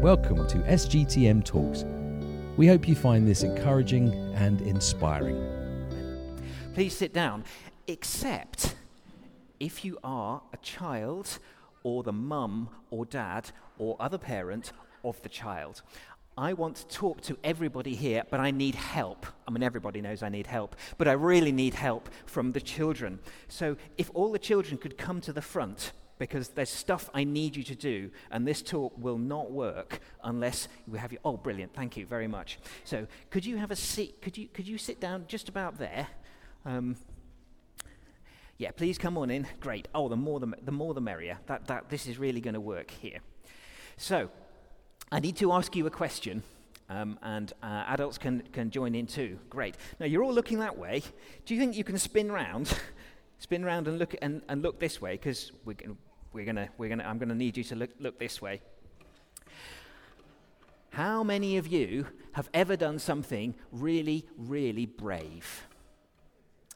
Welcome to SGTM Talks. We hope you find this encouraging and inspiring. Please sit down, except if you are a child or the mum or dad or other parent of the child. I want to talk to everybody here, but I need help. I mean, everybody knows I need help, but I really need help from the children. So, if all the children could come to the front, because there's stuff I need you to do, and this talk will not work unless we have you. Oh, brilliant! Thank you very much. So, could you have a seat? Could you could you sit down just about there? Um, yeah, please come on in. Great. Oh, the more the, the more the merrier. That that this is really going to work here. So. I need to ask you a question, um, and uh, adults can, can join in too. Great. Now, you're all looking that way. Do you think you can spin round? spin round and look, and, and look this way, because we're, we're gonna, we're gonna, I'm going to need you to look, look this way. How many of you have ever done something really, really brave?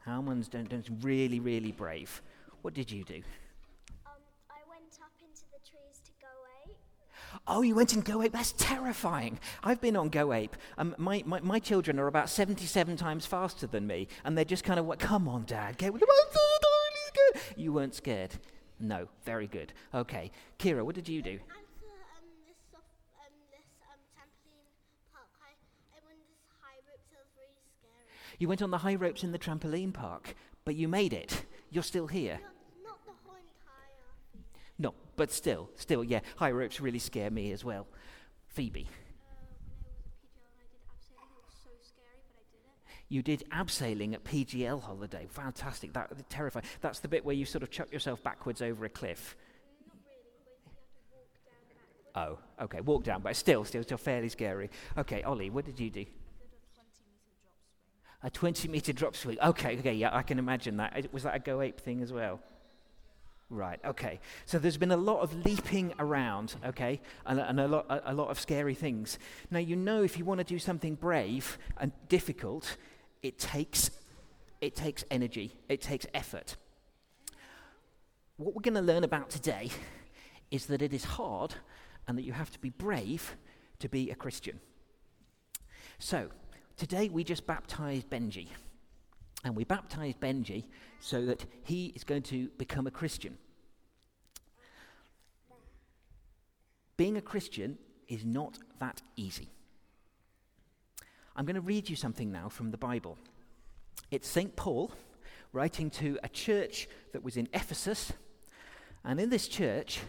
How many's done, done something really, really brave? What did you do? Um, I went up into the trees to go ape. Oh, you went in Go Ape? That's terrifying. I've been on Go Ape. Um, my, my, my, children are about 77 times faster than me, and they're just kind of, like, come on, Dad, get with the You weren't scared? No, very good. Okay. Kira, what did you do? You went on the high ropes in the trampoline park, but you made it. You're still here. No, but still, still, yeah, high ropes really scare me as well. Phoebe. You did abseiling at PGL holiday. Fantastic. That terrifying. That's the bit where you sort of chuck yourself backwards over a cliff. Oh, okay. Walk down, but still, still, still fairly scary. Okay, Ollie, what did you do? A 20 meter drop swing. Okay, okay, yeah, I can imagine that. Was that a Go Ape thing as well? Right, okay. So there's been a lot of leaping around, okay, and, and a, lot, a, a lot of scary things. Now, you know, if you want to do something brave and difficult, it takes, it takes energy, it takes effort. What we're going to learn about today is that it is hard and that you have to be brave to be a Christian. So, today we just baptized Benji. And we baptized Benji so that he is going to become a Christian. Being a Christian is not that easy. I'm going to read you something now from the Bible. It's St. Paul writing to a church that was in Ephesus. And in this church,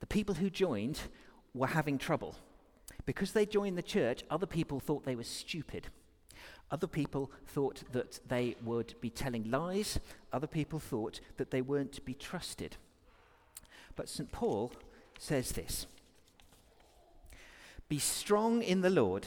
the people who joined were having trouble. Because they joined the church, other people thought they were stupid. Other people thought that they would be telling lies. Other people thought that they weren't to be trusted. But St. Paul says this Be strong in the Lord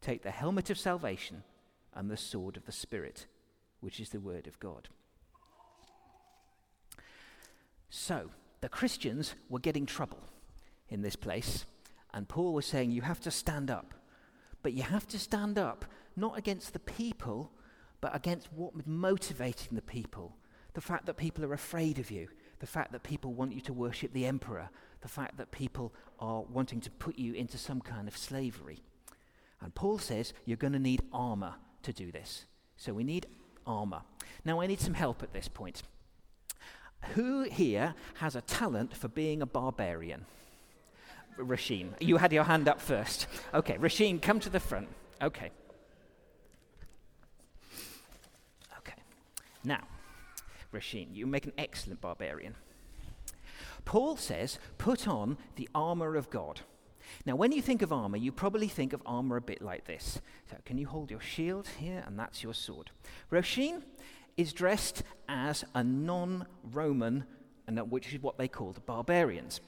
Take the helmet of salvation and the sword of the Spirit, which is the word of God. So, the Christians were getting trouble in this place, and Paul was saying, You have to stand up. But you have to stand up not against the people, but against what was motivating the people. The fact that people are afraid of you, the fact that people want you to worship the emperor, the fact that people are wanting to put you into some kind of slavery. And Paul says you're going to need armor to do this. So we need armor. Now, I need some help at this point. Who here has a talent for being a barbarian? Rasheen, you had your hand up first. Okay, Rasheen, come to the front. Okay. Okay. Now, Rasheen, you make an excellent barbarian. Paul says, put on the armor of God. Now, when you think of armor, you probably think of armor a bit like this. So, can you hold your shield here? And that's your sword. Roshin is dressed as a non Roman, which is what they called barbarians.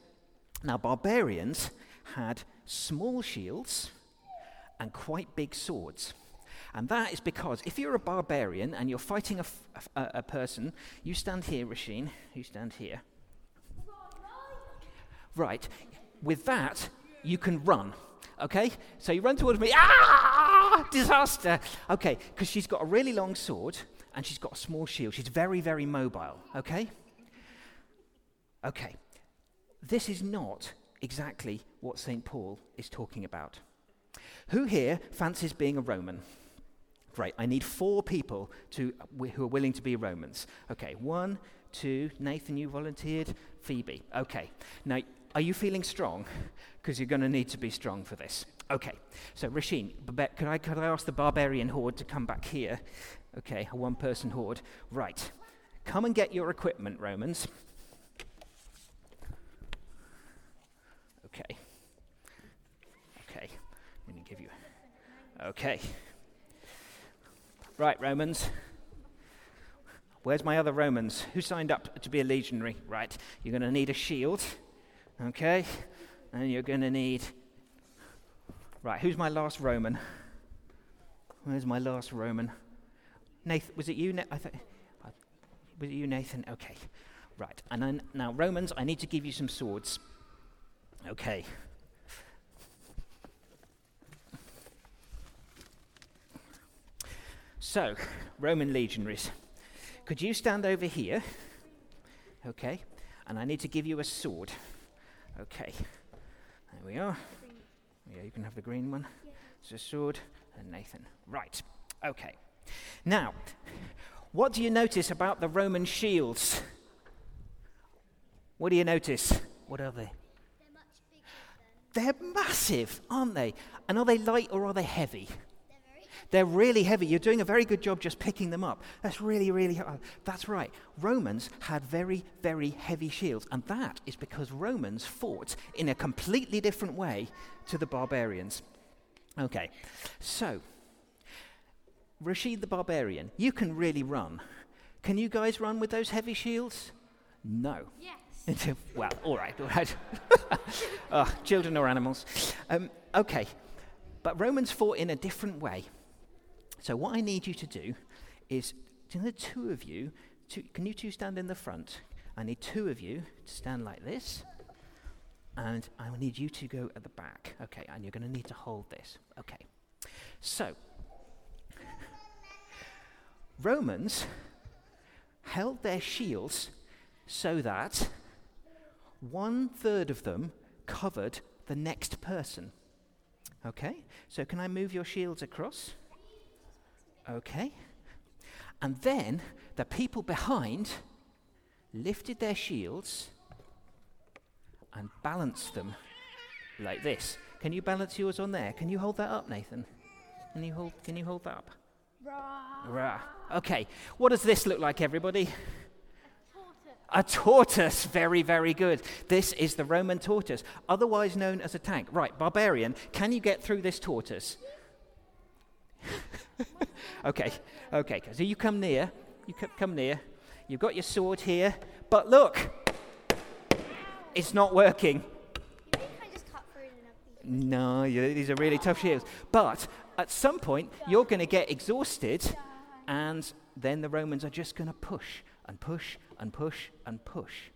Now, barbarians had small shields and quite big swords. And that is because if you're a barbarian and you're fighting a, a person, you stand here, Rasheen, you stand here. Right. With that, you can run. Okay? So you run towards me. Ah! Disaster. Okay, because she's got a really long sword and she's got a small shield. She's very, very mobile. Okay? Okay. This is not exactly what St. Paul is talking about. Who here fancies being a Roman? Great. I need four people to, who are willing to be Romans. Okay, one, two. Nathan, you volunteered. Phoebe. Okay. Now, are you feeling strong? Because you're going to need to be strong for this. Okay. So, Rasheen, could I, could I ask the barbarian horde to come back here? Okay, a one person horde. Right. Come and get your equipment, Romans. Okay. Okay. Let me give you. Okay. Right, Romans. Where's my other Romans? Who signed up to be a legionary? Right. You're going to need a shield. Okay? And you're going to need. Right, who's my last Roman? Where's my last Roman? Nathan, was it you? I th- uh, was it you, Nathan? Okay. Right. And then, now, Romans, I need to give you some swords. Okay. So, Roman legionaries, could you stand over here? Okay. And I need to give you a sword. Okay. There we are. Yeah, you can have the green one. It's a sword and Nathan. Right. Okay. Now, what do you notice about the Roman shields? What do you notice? What are they? They're massive, aren't they? And are they light or are they heavy? They're really heavy. You're doing a very good job just picking them up. That's really, really hard. That's right. Romans had very, very heavy shields. And that is because Romans fought in a completely different way to the barbarians. Okay, so Rashid the barbarian, you can really run. Can you guys run with those heavy shields? No. Yes. well, all right, all right. oh, children or animals. Um, okay, but Romans fought in a different way. So, what I need you to do is, do the two of you, two, can you two stand in the front? I need two of you to stand like this, and I will need you to go at the back. Okay, and you're going to need to hold this. Okay. So, Romans held their shields so that one third of them covered the next person. Okay? So, can I move your shields across? Okay. And then the people behind lifted their shields and balanced them like this. Can you balance yours on there? Can you hold that up, Nathan? Can you hold, can you hold that up? Rah. Rah. Okay. What does this look like, everybody? A tortoise. A tortoise. Very, very good. This is the Roman tortoise, otherwise known as a tank. Right, barbarian, can you get through this tortoise? okay, okay. So you come near. You come near. You've got your sword here, but look, it's not working. You think I just cut through and then No, these are really tough shields. But at some point, you're going to get exhausted, and then the Romans are just going to push and push and push and push.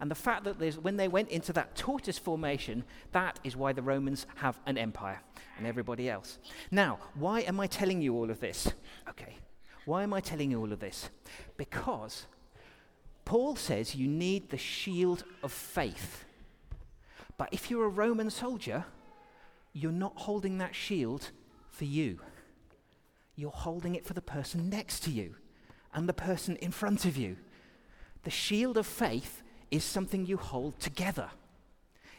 And the fact that when they went into that tortoise formation, that is why the Romans have an empire and everybody else. Now, why am I telling you all of this? Okay, why am I telling you all of this? Because Paul says you need the shield of faith. But if you're a Roman soldier, you're not holding that shield for you. You're holding it for the person next to you and the person in front of you. The shield of faith is something you hold together.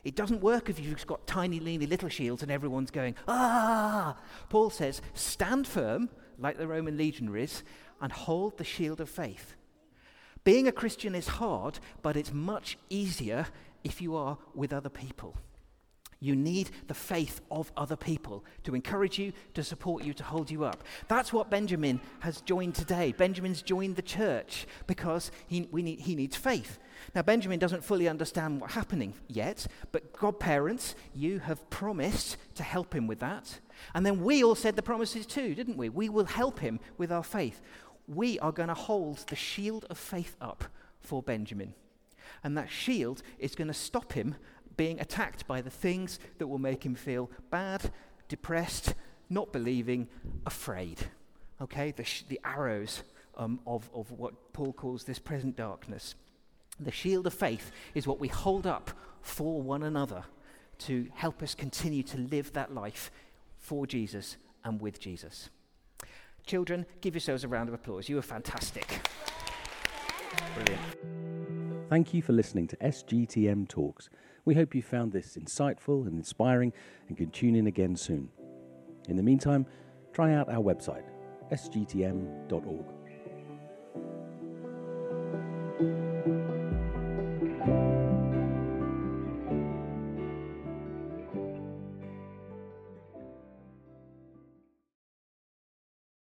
It doesn't work if you've got tiny, leany little shields and everyone's going, ah! Paul says, Stand firm, like the Roman legionaries, and hold the shield of faith. Being a Christian is hard, but it's much easier if you are with other people. You need the faith of other people to encourage you, to support you, to hold you up. That's what Benjamin has joined today. Benjamin's joined the church because he, need, he needs faith. Now, Benjamin doesn't fully understand what's happening yet, but godparents, you have promised to help him with that. And then we all said the promises too, didn't we? We will help him with our faith. We are going to hold the shield of faith up for Benjamin. And that shield is going to stop him being attacked by the things that will make him feel bad, depressed, not believing, afraid. Okay, the, sh- the arrows um, of, of what Paul calls this present darkness. The shield of faith is what we hold up for one another to help us continue to live that life for Jesus and with Jesus. Children, give yourselves a round of applause. You are fantastic. Brilliant. Thank you for listening to SGTM Talks. We hope you found this insightful and inspiring and can tune in again soon. In the meantime, try out our website, sgtm.org.